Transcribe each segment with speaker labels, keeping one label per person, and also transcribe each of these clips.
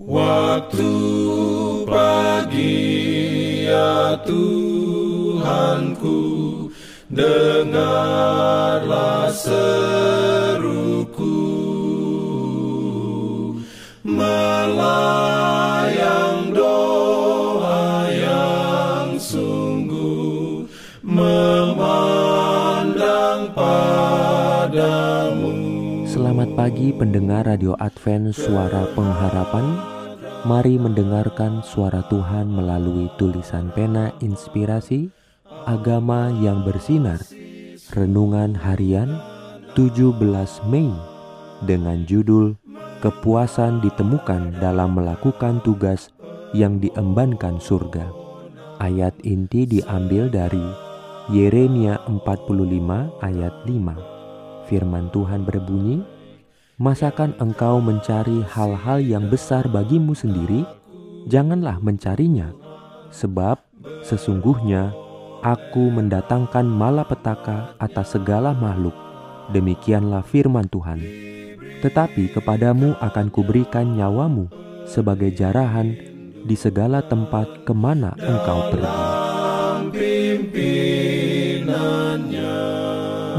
Speaker 1: Waktu pagi ya Tuhanku Dengarlah seruku. Melayang
Speaker 2: Selamat pagi pendengar Radio Advent Suara Pengharapan Mari mendengarkan suara Tuhan melalui tulisan pena inspirasi Agama yang bersinar Renungan harian 17 Mei dengan judul Kepuasan ditemukan dalam melakukan tugas yang diembankan surga. Ayat inti diambil dari Yeremia 45 ayat 5. Firman Tuhan berbunyi, Masakan engkau mencari hal-hal yang besar bagimu sendiri? Janganlah mencarinya, sebab sesungguhnya Aku mendatangkan malapetaka atas segala makhluk. Demikianlah firman Tuhan. Tetapi kepadamu akan kuberikan nyawamu sebagai jarahan di segala tempat ke mana engkau pergi.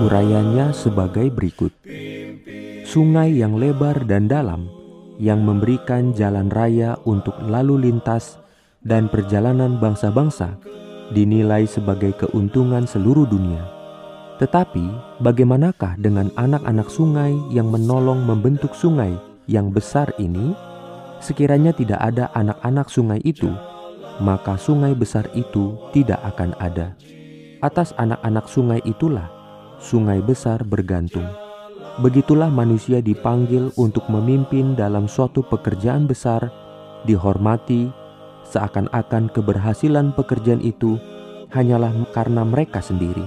Speaker 2: Urayanya sebagai berikut. Sungai yang lebar dan dalam yang memberikan jalan raya untuk lalu lintas dan perjalanan bangsa-bangsa dinilai sebagai keuntungan seluruh dunia. Tetapi, bagaimanakah dengan anak-anak sungai yang menolong membentuk sungai yang besar ini? Sekiranya tidak ada anak-anak sungai itu, maka sungai besar itu tidak akan ada. Atas anak-anak sungai itulah sungai besar bergantung. Begitulah manusia dipanggil untuk memimpin dalam suatu pekerjaan besar, dihormati, seakan-akan keberhasilan pekerjaan itu hanyalah karena mereka sendiri.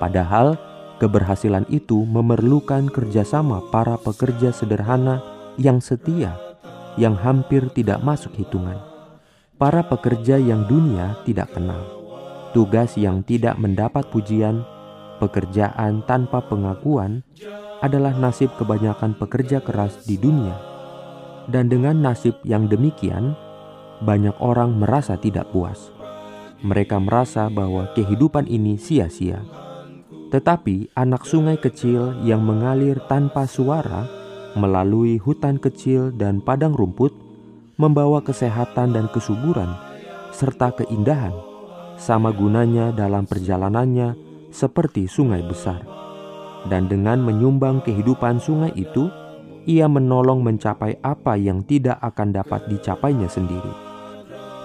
Speaker 2: Padahal keberhasilan itu memerlukan kerjasama para pekerja sederhana yang setia, yang hampir tidak masuk hitungan. Para pekerja yang dunia tidak kenal, tugas yang tidak mendapat pujian, pekerjaan tanpa pengakuan adalah nasib kebanyakan pekerja keras di dunia. Dan dengan nasib yang demikian, banyak orang merasa tidak puas. Mereka merasa bahwa kehidupan ini sia-sia. Tetapi anak sungai kecil yang mengalir tanpa suara melalui hutan kecil dan padang rumput membawa kesehatan dan kesuburan serta keindahan, sama gunanya dalam perjalanannya seperti sungai besar. Dan dengan menyumbang kehidupan sungai itu, ia menolong mencapai apa yang tidak akan dapat dicapainya sendiri.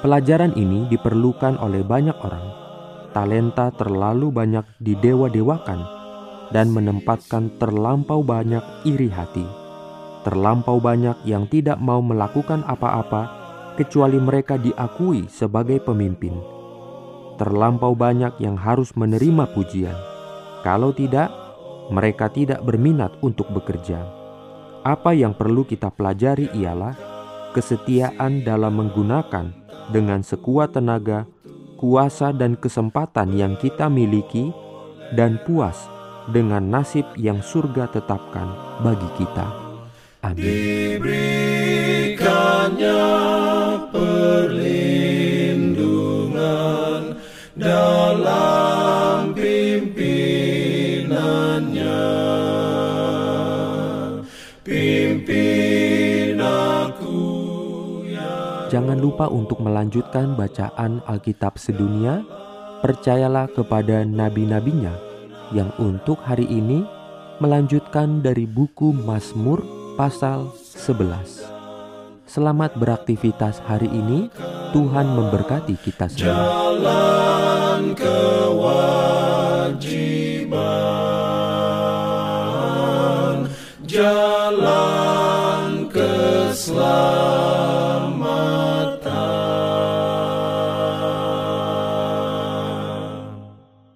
Speaker 2: Pelajaran ini diperlukan oleh banyak orang. Talenta terlalu banyak didewa-dewakan dan menempatkan terlampau banyak iri hati. Terlampau banyak yang tidak mau melakukan apa-apa kecuali mereka diakui sebagai pemimpin. Terlampau banyak yang harus menerima pujian. Kalau tidak, mereka tidak berminat untuk bekerja. Apa yang perlu kita pelajari ialah kesetiaan dalam menggunakan dengan sekuat tenaga, kuasa, dan kesempatan yang kita miliki, dan puas dengan nasib yang surga tetapkan bagi kita. Amin.
Speaker 1: Pimpin aku
Speaker 2: Jangan lupa untuk melanjutkan bacaan Alkitab sedunia. Percayalah kepada nabi-nabinya yang untuk hari ini melanjutkan dari buku Mazmur pasal 11. Selamat beraktivitas hari ini. Tuhan memberkati kita semua.
Speaker 1: Jalan jalan keselamatan